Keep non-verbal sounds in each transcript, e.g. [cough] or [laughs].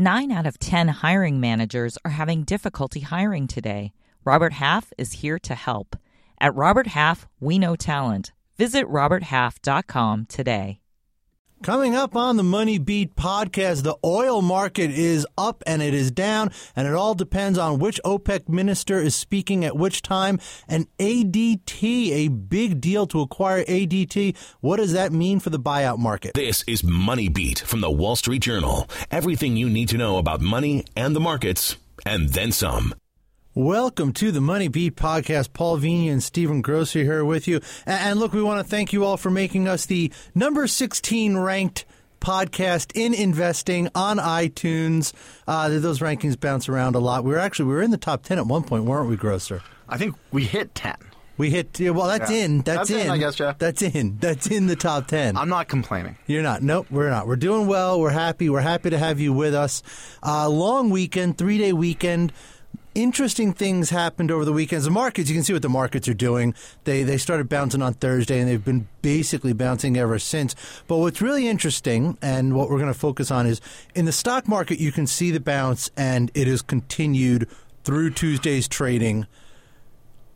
Nine out of 10 hiring managers are having difficulty hiring today. Robert Half is here to help. At Robert Half, we know talent. Visit RobertHalf.com today. Coming up on the Money Beat podcast, the oil market is up and it is down, and it all depends on which OPEC minister is speaking at which time. And ADT, a big deal to acquire ADT. What does that mean for the buyout market? This is Money Beat from the Wall Street Journal. Everything you need to know about money and the markets, and then some. Welcome to the Money Beat podcast. Paul Vigna and Stephen Grocer here with you. And look, we want to thank you all for making us the number 16 ranked podcast in investing on iTunes. Uh, those rankings bounce around a lot. We were actually we were in the top 10 at one point, weren't we, Grocer? I think we hit 10. We hit well. That's Yeah. in. That's, That's in, I guess, Jeff. That's in. That's in the top ten. I'm not complaining. You're not. Nope, we're not. We're doing well. We're happy. We're happy to have you with us. Uh, long weekend, three day weekend. Interesting things happened over the weekends. The markets, you can see what the markets are doing. They they started bouncing on Thursday, and they've been basically bouncing ever since. But what's really interesting, and what we're going to focus on, is in the stock market, you can see the bounce, and it has continued through Tuesday's trading.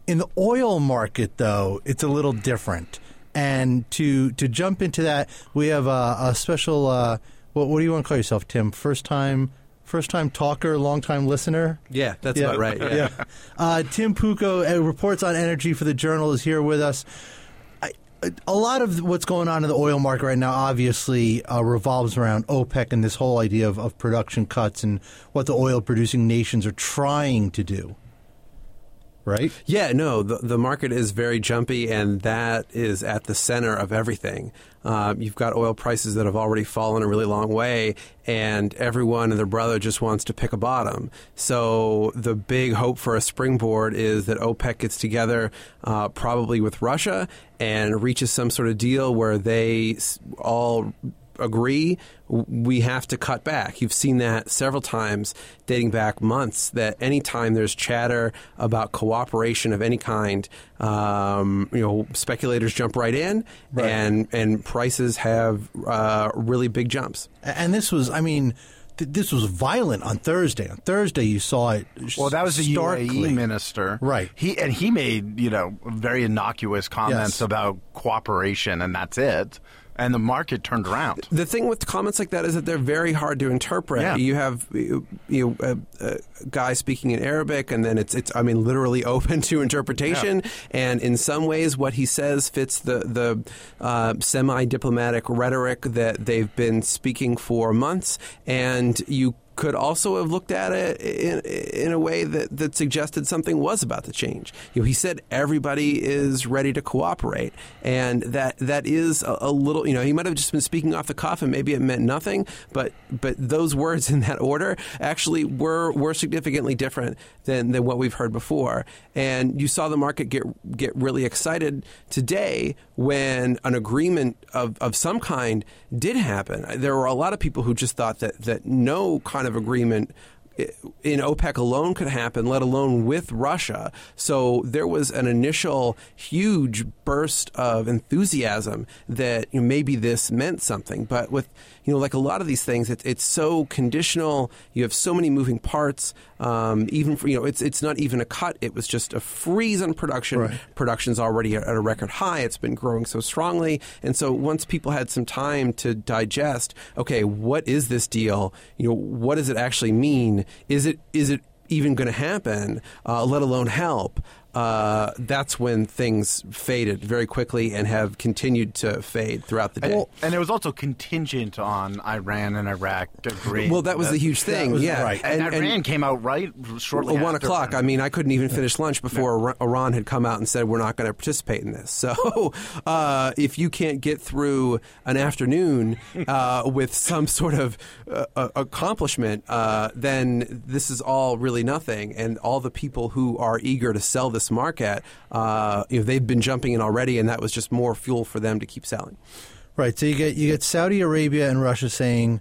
In the oil market, though, it's a little different. And to to jump into that, we have a, a special. Uh, what, what do you want to call yourself, Tim? First time, first time talker, long time listener. Yeah, that's about right. Yeah. Uh, Tim Puko uh, reports on energy for the Journal is here with us. I, a lot of what's going on in the oil market right now obviously uh, revolves around OPEC and this whole idea of, of production cuts and what the oil producing nations are trying to do. Right? Yeah, no, the, the market is very jumpy, and that is at the center of everything. Uh, you've got oil prices that have already fallen a really long way, and everyone and their brother just wants to pick a bottom. So the big hope for a springboard is that OPEC gets together, uh, probably with Russia, and reaches some sort of deal where they all agree we have to cut back. You've seen that several times dating back months that anytime there's chatter about cooperation of any kind, um, you know, speculators jump right in and, and prices have uh, really big jumps. And this was, I mean, th- this was violent on Thursday. On Thursday, you saw it. Well, that was the starkly. UAE minister, Right. He and he made you know very innocuous comments Yes. about cooperation, and that's it. And the market turned around. The thing with comments like that is that they're very hard to interpret. Yeah. You have you a, a guy speaking in Arabic, and then it's it's I mean literally [laughs] open to interpretation. And in some ways, what he says fits the the uh, semi diplomatic rhetoric that they've been speaking for months. And you could also have looked at it in, in a way that, that suggested something was about to change. You know, he said everybody is ready to cooperate, and that that is a, a little. You know, he might have just been speaking off the cuff, and maybe it meant nothing. But but those words [laughs] in that order actually were were significantly different than than what we've heard before. And you saw the market get get really excited today when an agreement of, of some kind did happen. There were a lot of people who just thought that that no of agreement in OPEC alone could happen, let alone with Russia. So there was an initial huge burst of enthusiasm that you know, maybe this meant something. But with you know, like a lot of these things, it, it's so conditional. You have so many moving parts. Um, even for, you know, it's it's not even a cut. It was just a freeze on production. Right. Production's already at a record high. It's been growing so strongly, and so once people had some time to digest, okay, what is this deal? You know, what does it actually mean? Is it is it even going to happen? Uh, let alone help. Uh, that's when things faded very quickly and have continued to fade throughout the day. And, and it was also contingent on Iran and Iraq agreeing. well, that was the huge thing. was yeah, right. And, Iran came out right shortly one after. o'clock. I mean, I couldn't even finish lunch before Ira- Iran had come out and said we're not going to participate in this. [laughs] So, uh, if you can't get through an afternoon uh, with some sort of uh, accomplishment, uh, then this is all really nothing. And all the people who are eager to sell this market, uh, you know, they've been jumping in already, and that was just more fuel for them to keep selling. Right. So you get you get Saudi Arabia and Russia saying,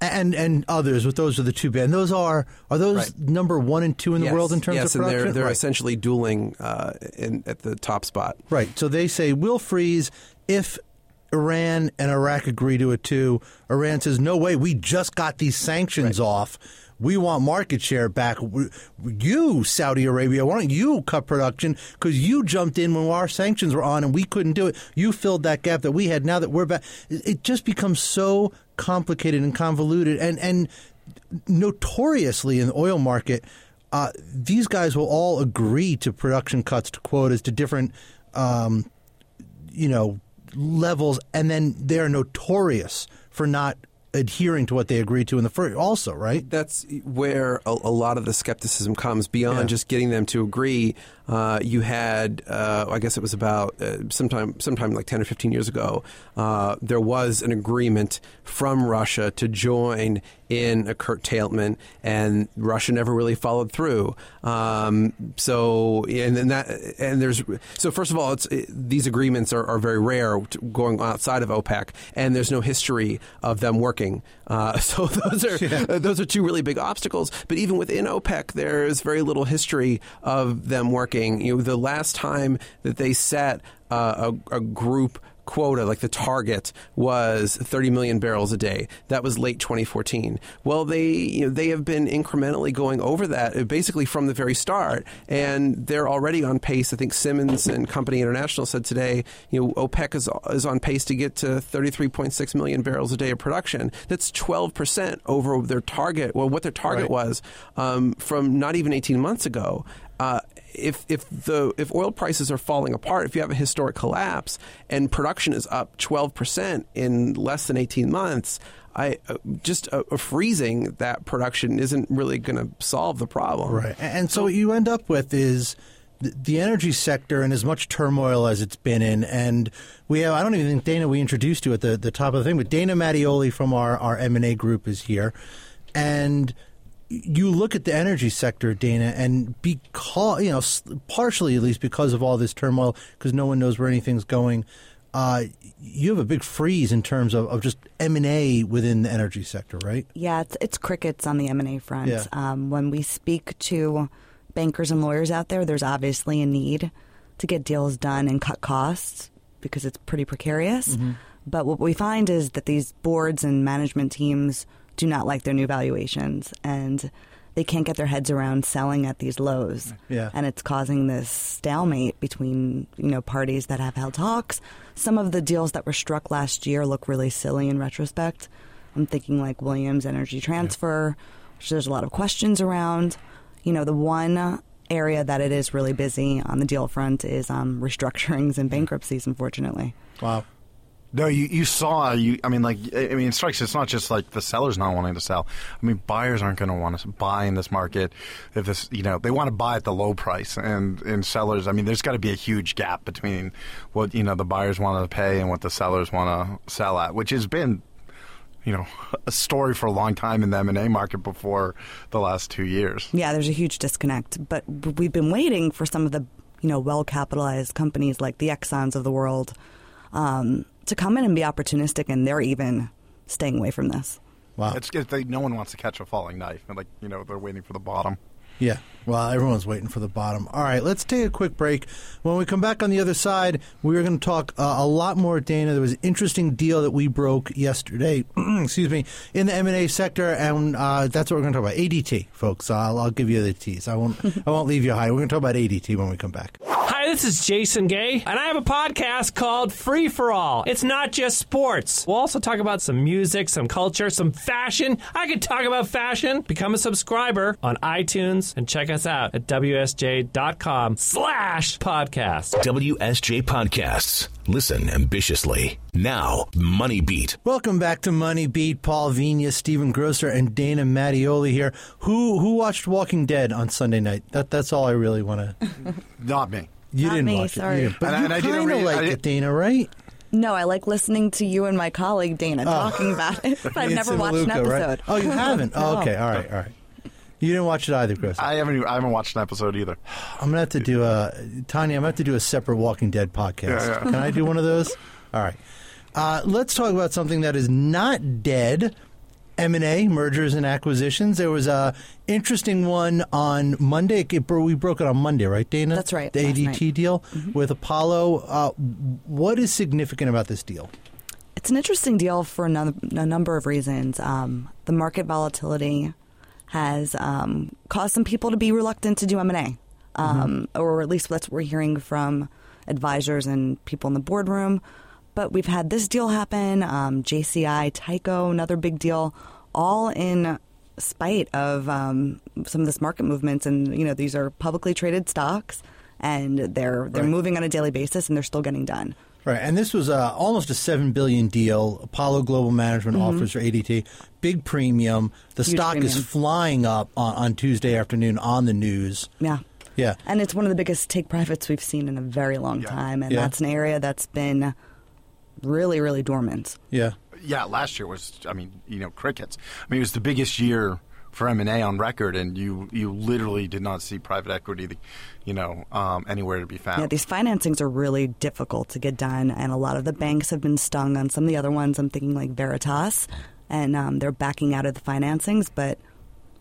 and and others. But those are the two big. And those are are those Right. number one and two in the Yes. world in terms yes, of production. and they're they're right. essentially dueling uh, in, at the top spot. right. So they say we'll freeze if Iran and Iraq agree to it too. Iran says, "No way, we just got these sanctions off. We want market share back. You, Saudi Arabia, why don't you cut production? Because you jumped in when our sanctions were on and we couldn't do it. You filled that gap that we had. Now that we're back, it just becomes so complicated and convoluted. And and notoriously in the oil market, uh, these guys will all agree to production cuts, to quotas, to different, um, you know, levels, and then they're notorious for not adhering to what they agreed to in the first. Also, right? That's where a, a lot of the skepticism comes beyond Yeah. just getting them to agree. Uh, you had, uh, I guess it was about uh, sometime, sometime like ten or fifteen years ago. Uh, there was an agreement from Russia to join in a curtailment, and Russia never really followed through. Um, so, and then that, and there's so first of all, it's it, these agreements are, are very rare going outside of OPEC, and there's no history of them working. Uh, [laughs] so those are uh, those are two really big obstacles. But even within OPEC, there's very little history of them working. You know, the last time that they set uh, a, a group quota, like the target, was 30 million barrels a day. That was late 2014. Well, they you know, they have been incrementally going over that uh, basically from the very start, and they're already on pace. I think Simmons and Company International said today, you know, OPEC is is on pace to get to 33.6 million barrels a day of production. That's 12 percent over their target. Well, what their target Right. was um, from not even 18 months ago. Uh, if if the if oil prices are falling apart, if you have a historic collapse and production is up 12 percent in less than 18 months, I uh, just uh, freezing that production isn't really going to solve the problem. Right. And so what you end up with is the, the energy sector in as much turmoil as it's been in. And we have, I don't even think, Dana, we introduced you at the, the top of the thing, but Dana Mattioli from our, our M&A group is here. And you look at the energy sector, Dana, and because, you know, partially at least because of all this turmoil, because no one knows where anything's going, uh, you have a big freeze in terms of, of just M&A within the energy sector, right? Yeah, it's, it's crickets on the M&A front. Yeah. Um, when we speak to bankers and lawyers out there, there's obviously a need to get deals done and cut costs because it's pretty precarious. But what we find is that these boards and management teams do not like their new valuations and they can't get their heads around selling at these lows. Yeah. And it's causing this stalemate between, you know, parties that have held talks. Some of the deals that were struck last year look really silly in retrospect. I'm thinking like Williams Energy Transfer, which there's a lot of questions around. You know, the one area that it is really busy on the deal front is um, restructurings and bankruptcies, unfortunately. Wow. No, you, you saw you. I mean, like I mean, it strikes. It's not just like the sellers not wanting to sell. I mean, buyers aren't going to want to buy in this market. If this, you know, they want to buy at the low price, and and sellers. I mean, there's got to be a huge gap between what you know the buyers want to pay and what the sellers want to sell at, which has been, you know, a story for a long time in the M and A market before the last two years. Yeah, there's a huge disconnect. But we've been waiting for some of the, you know, well capitalized companies like the Exxons of the world um, to come in and be opportunistic, and they're even staying away from this. Wow. It's, it's they, no one wants to catch a falling knife, and like you know, they're waiting for the bottom. Yeah. Well, everyone's waiting for the bottom. All right, let's take a quick break. When we come back on the other side, we're going to talk uh, a lot more, Dana. There was an interesting deal that we broke yesterday, [clears throat] excuse me, in the M&A sector, and uh, that's what we're going to talk about. ADT, folks. I'll, I'll give you the tease. I won't, [laughs] I won't leave you high. We're going to talk about ADT when we come back. Hi, this is Jason Gay, and I have a podcast called Free for All. It's not just sports. We'll also talk about some music, some culture, some fashion. I could talk about fashion. Become a subscriber on iTunes and check us out at wsj.com slash podcast. WSJ Podcasts. Listen ambitiously. Now, Money Beat. Welcome back to Money Beat. Paul Vigna, Stephen Grocer, and Dana Mattioli here. Who who watched Walking Dead on Sunday night? That that's all I really want to. [laughs] Not me. You Not didn't me, watch sorry. it, you didn't. but And I- you and didn't kind of read- like it, Dana, right? No, I like listening to you and my colleague Dana oh. talking about it, but I've never in watched an Maluka, right? episode. Oh, you haven't? [laughs] Oh, okay. All right. All right. You didn't watch it either, Chris. I haven't. even- I haven't watched an episode either. I'm gonna have to do a Tanya. I'm gonna have to do a separate Walking Dead podcast. Yeah, yeah. Can I do one of those? [laughs] All right. Uh, let's talk about something that is not dead. M and A mergers and acquisitions. There was a interesting one on Monday. We broke it on Monday, right, Dana? That's right, The ADT night. Mm-hmm. deal with Apollo. Uh, what is significant about this deal? It's an interesting deal for a, num- a number of reasons. Um, the market volatility has um, caused some people to be reluctant to do M and A, um, or at least that's what we're hearing from advisors and people in the boardroom. But we've had this deal happen, um, JCI, Tyco, another big deal, all in spite of um, some of this market movements. And you know, these are publicly traded stocks, and they're they're Right. moving on a daily basis, and they're still getting done. Right, and this was uh, almost a seven billion deal. Apollo Global Management offers for ADT, big premium. The Mm-hmm. Huge stock is flying up on, on Tuesday afternoon on the news. Yeah. Yeah, And it's one of the biggest take privates we've seen in a very long Yeah. time. And Yeah. that's an area that's been really, really dormant. yeah. Yeah, last year was, I mean, you know, crickets. I mean, it was the biggest year for M and A on record, and you you literally did not see private equity, you know, um, anywhere to be found. Yeah, these financings are really difficult to get done. And a lot of the banks have been stung on some of the other ones. I'm thinking like Veritas, and um, they're backing out of the financings. But,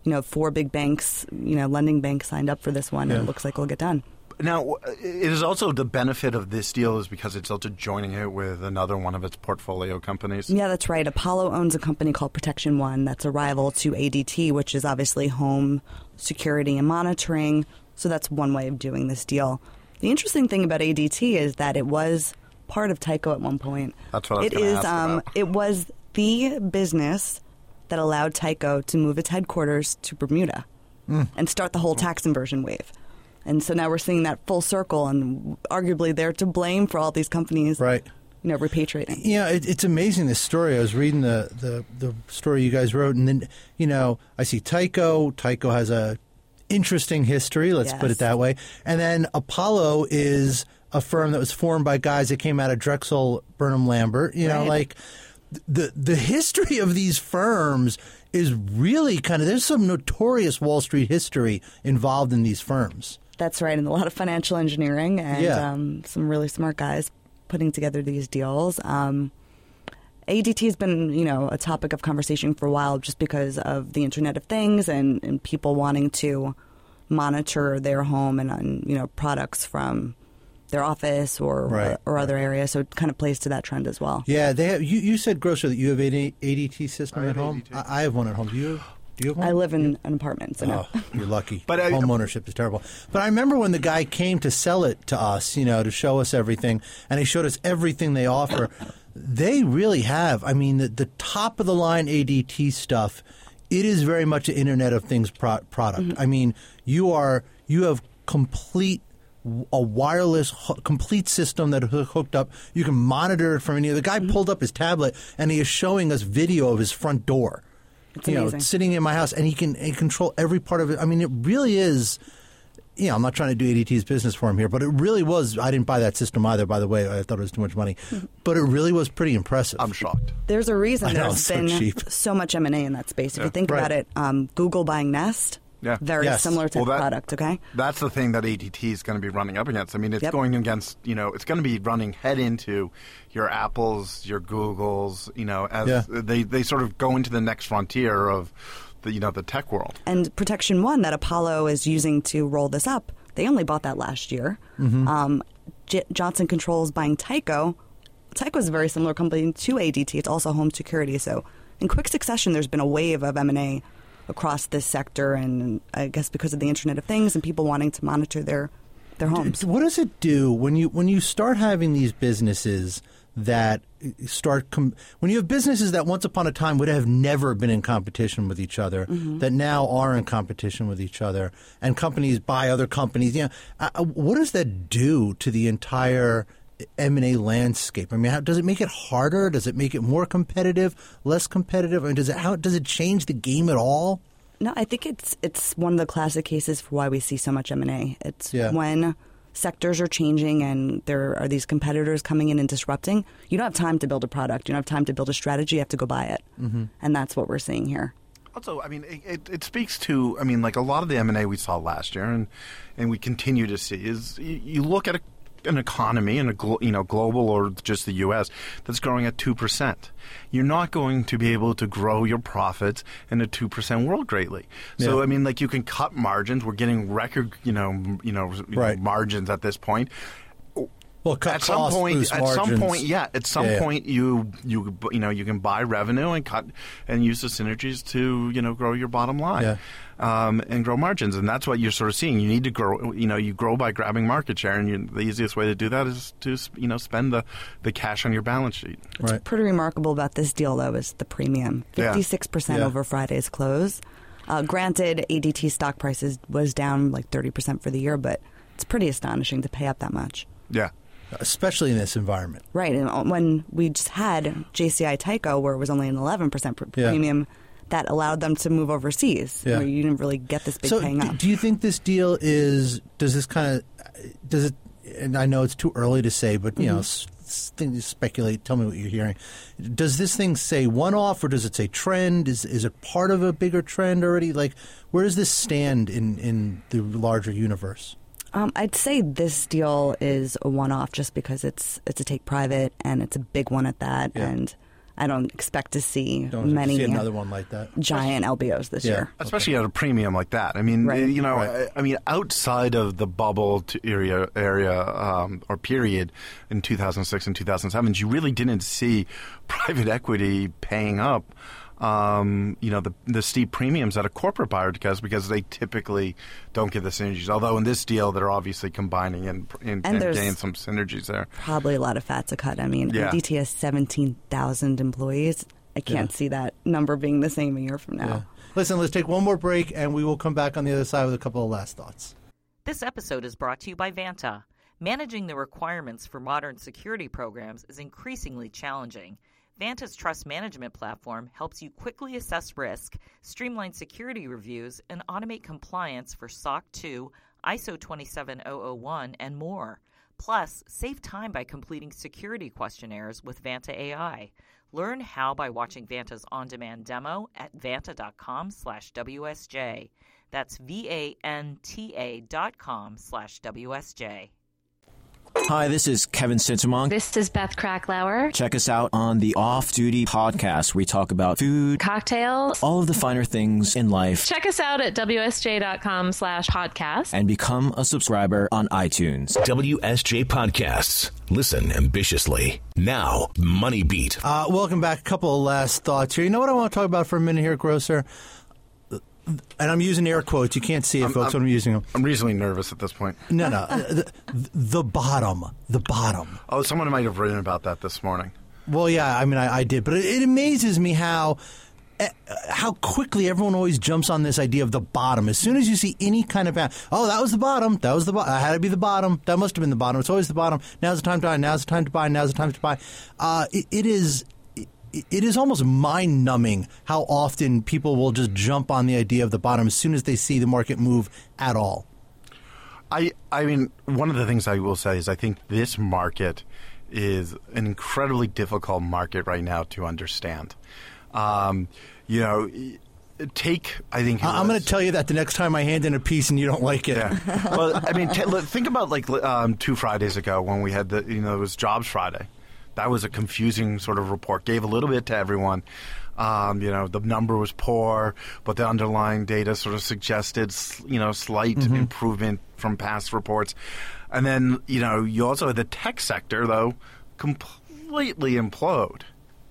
you know, four big banks, you know, lending banks signed up for this one, and it looks like it'll get done. Now, it is also the benefit of this deal is because it's also joining it with another one of its portfolio companies. Yeah, that's right. Apollo owns a company called Protection One that's a rival to ADT, which is obviously home security and monitoring. So that's one way of doing this deal. The interesting thing about ADT is that it was part of Tyco at one point. That's what I was It gonna ask um, about. It was the business that allowed Tyco to move its headquarters to Bermuda Hmm. and start the whole tax inversion wave. And so now we're seeing that full circle, and arguably they're to blame for all these companies, Right. you know, repatriating. Yeah, it, it's amazing this story. I was reading the, the, the story you guys wrote, and then you know I see Tyco. Tyco has a interesting history. Let's put it that way. And then Apollo is a firm that was formed by guys that came out of Drexel Burnham Lambert. You know, Right. like the the history of these firms is really kind of there's some notorious Wall Street history involved in these firms. That's right, and a lot of financial engineering and Yeah. um, some really smart guys putting together these deals. Um, ADT has been, you know, a topic of conversation for a while, just because of the Internet of Things and, and people wanting to monitor their home and, and you know products from their office or Right. or other areas. So it kind of plays to that trend as well. Yeah, they have. You, you said Grocer that you have an ADT system at home. ADT. I, I have one at home. Do you? Do you have one? I live in an apartment, so no. Oh, you're lucky. [laughs] But I- home ownership is terrible. But I remember when the guy came to sell it to us, you know, to show us everything, and he showed us everything they offer. They really have. I mean, the, the top of the line ADT stuff. It is very much an Internet of Things pro- product. Mm-hmm. I mean, you are you have complete a wireless ho- complete system that is hooked up. You can monitor it from any. The guy pulled up his tablet and he is showing us video of his front door It's you know, sitting in my house, and he can he control every part of it. I mean, it really is. You know, I'm not trying to do ADT's business for him here, but it really was. I didn't buy that system either. By the way, I thought it was too much money, but it really was pretty impressive. I'm shocked. There's a reason I know, there's it's so been cheap. so much M and A in that space. If you think Right. about it, um, Google buying Nest, Yeah. very Yes. similar type Well, that- product. Okay, That's the thing that ADT is going to be running up against. I mean, it's Yep. going against, you know, it's going to be running head into your Apples, your Googles, you know, as Yeah. they, they sort of go into the next frontier of the, you know, the tech world. and Protection One that Apollo is using to roll this up, they only bought that last year. Um, J- Johnson Controls buying Tyco. Tyco is a very similar company to ADT. It's also home security. So, in quick succession, there's been a wave of M and A across this sector, and I guess because of the Internet of Things and people wanting to monitor their their homes. What does it do when you when you start having these businesses that start com- when you have businesses that once upon a time would have never been in competition with each other that now are in competition with each other and companies buy other companies you know uh, what does that do to the entire M&A landscape I mean how, does it make it harder does it make it more competitive less competitive I mean, does it how does it change the game at all No, I think it's it's one of the classic cases for why we see so much M and A. It's Yeah. when sectors are changing and there are these competitors coming in and disrupting. You don't have time to build a product. You don't have time to build a strategy. You have to go buy it, mm-hmm. and that's what we're seeing here. Also, I mean, it, it, it speaks to, I mean, like a lot of the M and A we saw last year, and and we continue to see is you, you look at a, an economy in a glo- you know global or just the U.S. that's growing at two percent. You're not going to be able to grow your profits in a two percent world greatly. So Yeah. I mean, like you can cut margins. We're getting record, you know, you know, you know, Right. margins at this point Well, cut at some point, boost at some point, yeah, at some Yeah, yeah. point, you you you know you can buy revenue and cut and use the synergies to you know grow your bottom line. Yeah. Um, and grow margins, and that's what you're sort of seeing. You need to grow. You know, you grow by grabbing market share, and you, the easiest way to do that is to you know spend the, the cash on your balance sheet. Right. Pretty remarkable about this deal, though, is the premium. 56% over Friday's close. Uh, granted, ADT stock prices was down like 30% for the year, but it's pretty astonishing to pay up that much. Yeah. Especially in this environment. Right. And when we just had JCI Tyco, where it was only an 11% pr- Yeah. premium, that allowed them to move overseas, Yeah. where you didn't really get this big so, d- up. do you think this deal is? Does this kind of? Does it? And I know it's too early to say, but you know, mm-hmm. s- s- things speculate. Tell me what you're hearing. Does this thing say one off, or does it say trend? Is is it part of a bigger trend already? Like, where does this stand in in the larger universe? Um, I'd say this deal is a one-off, just because it's it's a take private and it's a big one at that, Yeah. and I don't expect to see Don't many see another one like that. giant LBOs this Yeah. year. especially at a premium like that. I mean, Right. you know, Right. I, I mean, outside of the bubble to area area um, or period in 2006 and 2007, you really didn't see [laughs] private equity paying up. Um, you know the the steep premiums that a corporate buyer does because they typically don't get the synergies. Although in this deal, they're obviously combining and and, And and there's- gain some synergies there. Probably a lot of fat to cut. I mean, Yeah. ADT has 17,000 employees. I can't Yeah. see that number being the same a year from now. Yeah. Listen, let's take one more break, and we will come back on the other side with a couple of last thoughts. This episode is brought to you by Vanta. Managing the requirements for modern security programs is increasingly challenging. Vanta's trust management platform helps you quickly assess risk, streamline security reviews, and automate compliance for SOC 2, ISO 27001, and more. Plus, save time by completing security questionnaires with Vanta AI. Learn how by watching Vanta's on-demand demo at vanta.com slash WSJ. That's V-A-N-T-A dot com slash WSJ. Hi, this is Kevin Sintumuang. This is Beth Kracklauer. Check us out on the Off Duty podcast we talk about food, Cocktails. all of the finer things in life, Check us out at WSJ.com slash podcast. and become a subscriber on iTunes. WSJ Podcasts. Listen ambitiously. Now, Money Beat. Uh, welcome back. A couple of last thoughts here. You know what I want to talk about for a minute here, Grocer? And I'm using air quotes. You can't see it, folks. I'm, using them. I'm reasonably nervous at this point. No, no. the, the bottom. The bottom. Oh, someone might have written about that this morning. Well, yeah, I mean, I, I did, but it, it amazes me how eh, how quickly everyone always jumps on this idea of the bottom. As soon as you see any kind of oh, that was the bottom, that was the bottom, that had to be the bottom, that must have been the bottom. It's always the bottom. Now's the time to buy. Now's the time to buy. Now's the time to buy. Uh, it, it is. It- is almost mind numbing how often people will just jump on the idea of the bottom as soon as they see the market move at all. I I mean, one of the things I will say is I think this market is an incredibly difficult market right now to understand. Um, you know, take I think I'm going to tell you that the next time I hand in a piece and you don't like it. Yeah. well, I mean, t- think about like um, two Fridays ago when we had the you know it was Jobs Friday. That was a confusing sort of report. Gave a little bit to everyone. Um, you know, the number was poor, but the underlying data sort of suggested you know slight improvement from past reports. And then you know you also had the tech sector though completely implode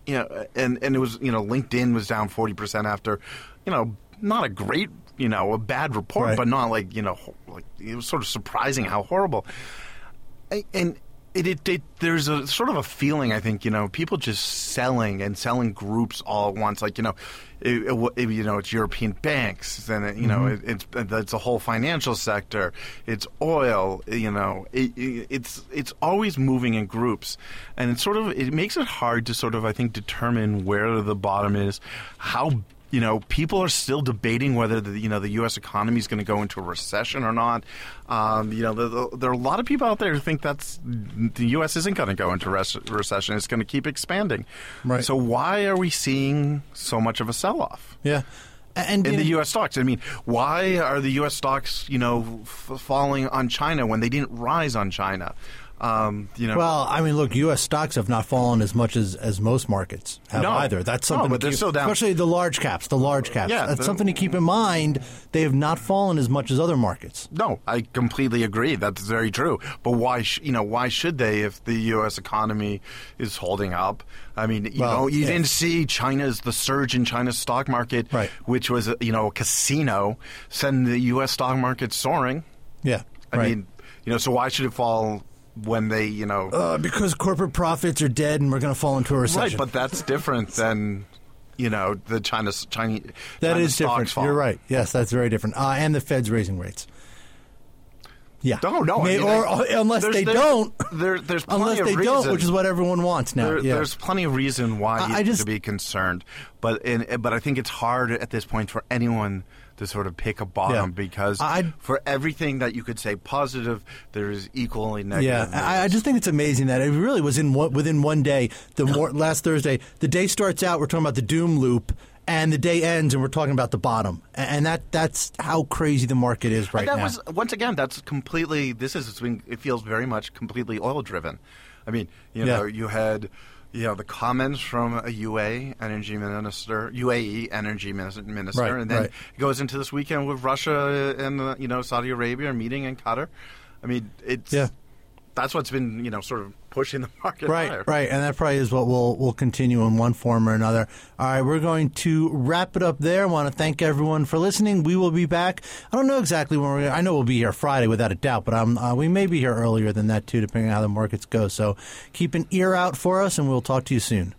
you know, and and it was you know LinkedIn was down forty percent after, you know, not a great you know a bad report, Right. but not like you know like it was sort of surprising how horrible, and. It, it, it, there's a sort of a feeling, I think, you know, people just selling and selling groups all at once. Like, you know, it, it, you know, it's European banks, and it, you know, mm-hmm. it, it's it's a whole financial sector. It's oil, you know, it, it, it's it's always moving in groups, and it sort of it makes it hard to sort of I think determine where the bottom is, how you know, people are still debating whether the you know the U.S. economy is going to go into a recession or not. Um, you know, the, the, there are a lot of people out there who think that's the U.S. isn't going to go into res- recession; it's going to keep expanding. Right. So why are we seeing so much of a sell-off? Yeah. And in the know- U.S. stocks. I mean, why are the U.S. stocks, you know, f- falling on China when they didn't rise on China? Um, you know, Well, I mean, look, U.S. stocks have not fallen as much as, as most markets have No. either. That's No, something, but to they're keep- still down. especially the large caps. The large caps. Yeah, That's something to keep in mind. They have not fallen as much as other markets. No, I completely agree. That's very true. But why, sh- you know, why should they if the U.S. economy is holding up? I mean, you Well, know, you yeah. didn't see China's the surge in China's stock market, Right. which was you know a casino, send the U.S. stock market soaring. Yeah, I right. mean, you know, so why should it fall when they, you know, uh, because corporate profits are dead, and we're going to fall into a recession. right? But that's different than. You know the China's Chinese. That China's is different. fall. You're right. Yes, that's very different. Uh, and the Fed's raising rates. Yeah. No. I May- mean, or, or unless they there's- don't. There, there's [laughs] plenty Unless they reason. don't, which is what everyone wants now. There, yeah. There's plenty of reason why I- you I just- to be concerned, but in, but I think it's hard at this point for anyone to sort of pick a bottom Yeah. because I- for everything that you could say positive, there is equally negative. Yeah, I, I just think it's amazing that it really was in one, within one day. The more, last Thursday, the day starts out, we're talking about the doom loop, and the day ends, and we're talking about the bottom, and that that's how crazy the market is right And that now. was once again that's completely. This is it's been- it feels very much completely oil driven. I mean, you Yeah. know, you had. You know the comments from a UA energy minister, UAE energy minister, Right, and then right. it goes into this weekend with Russia and uh, you know Saudi Arabia meeting in Qatar. I mean, it's Yeah. That's what's been you know sort of pushing the [laughs] market Right, higher. right, and that probably is what will will continue in one form or another. All right, we're going to wrap it up there. I want to thank everyone for listening. We will be back. I don't know exactly when we're. I know we'll be here Friday without a doubt, but um, uh, we may be here earlier than that too, depending on how the markets go. So keep an ear out for us, and we'll talk to you soon.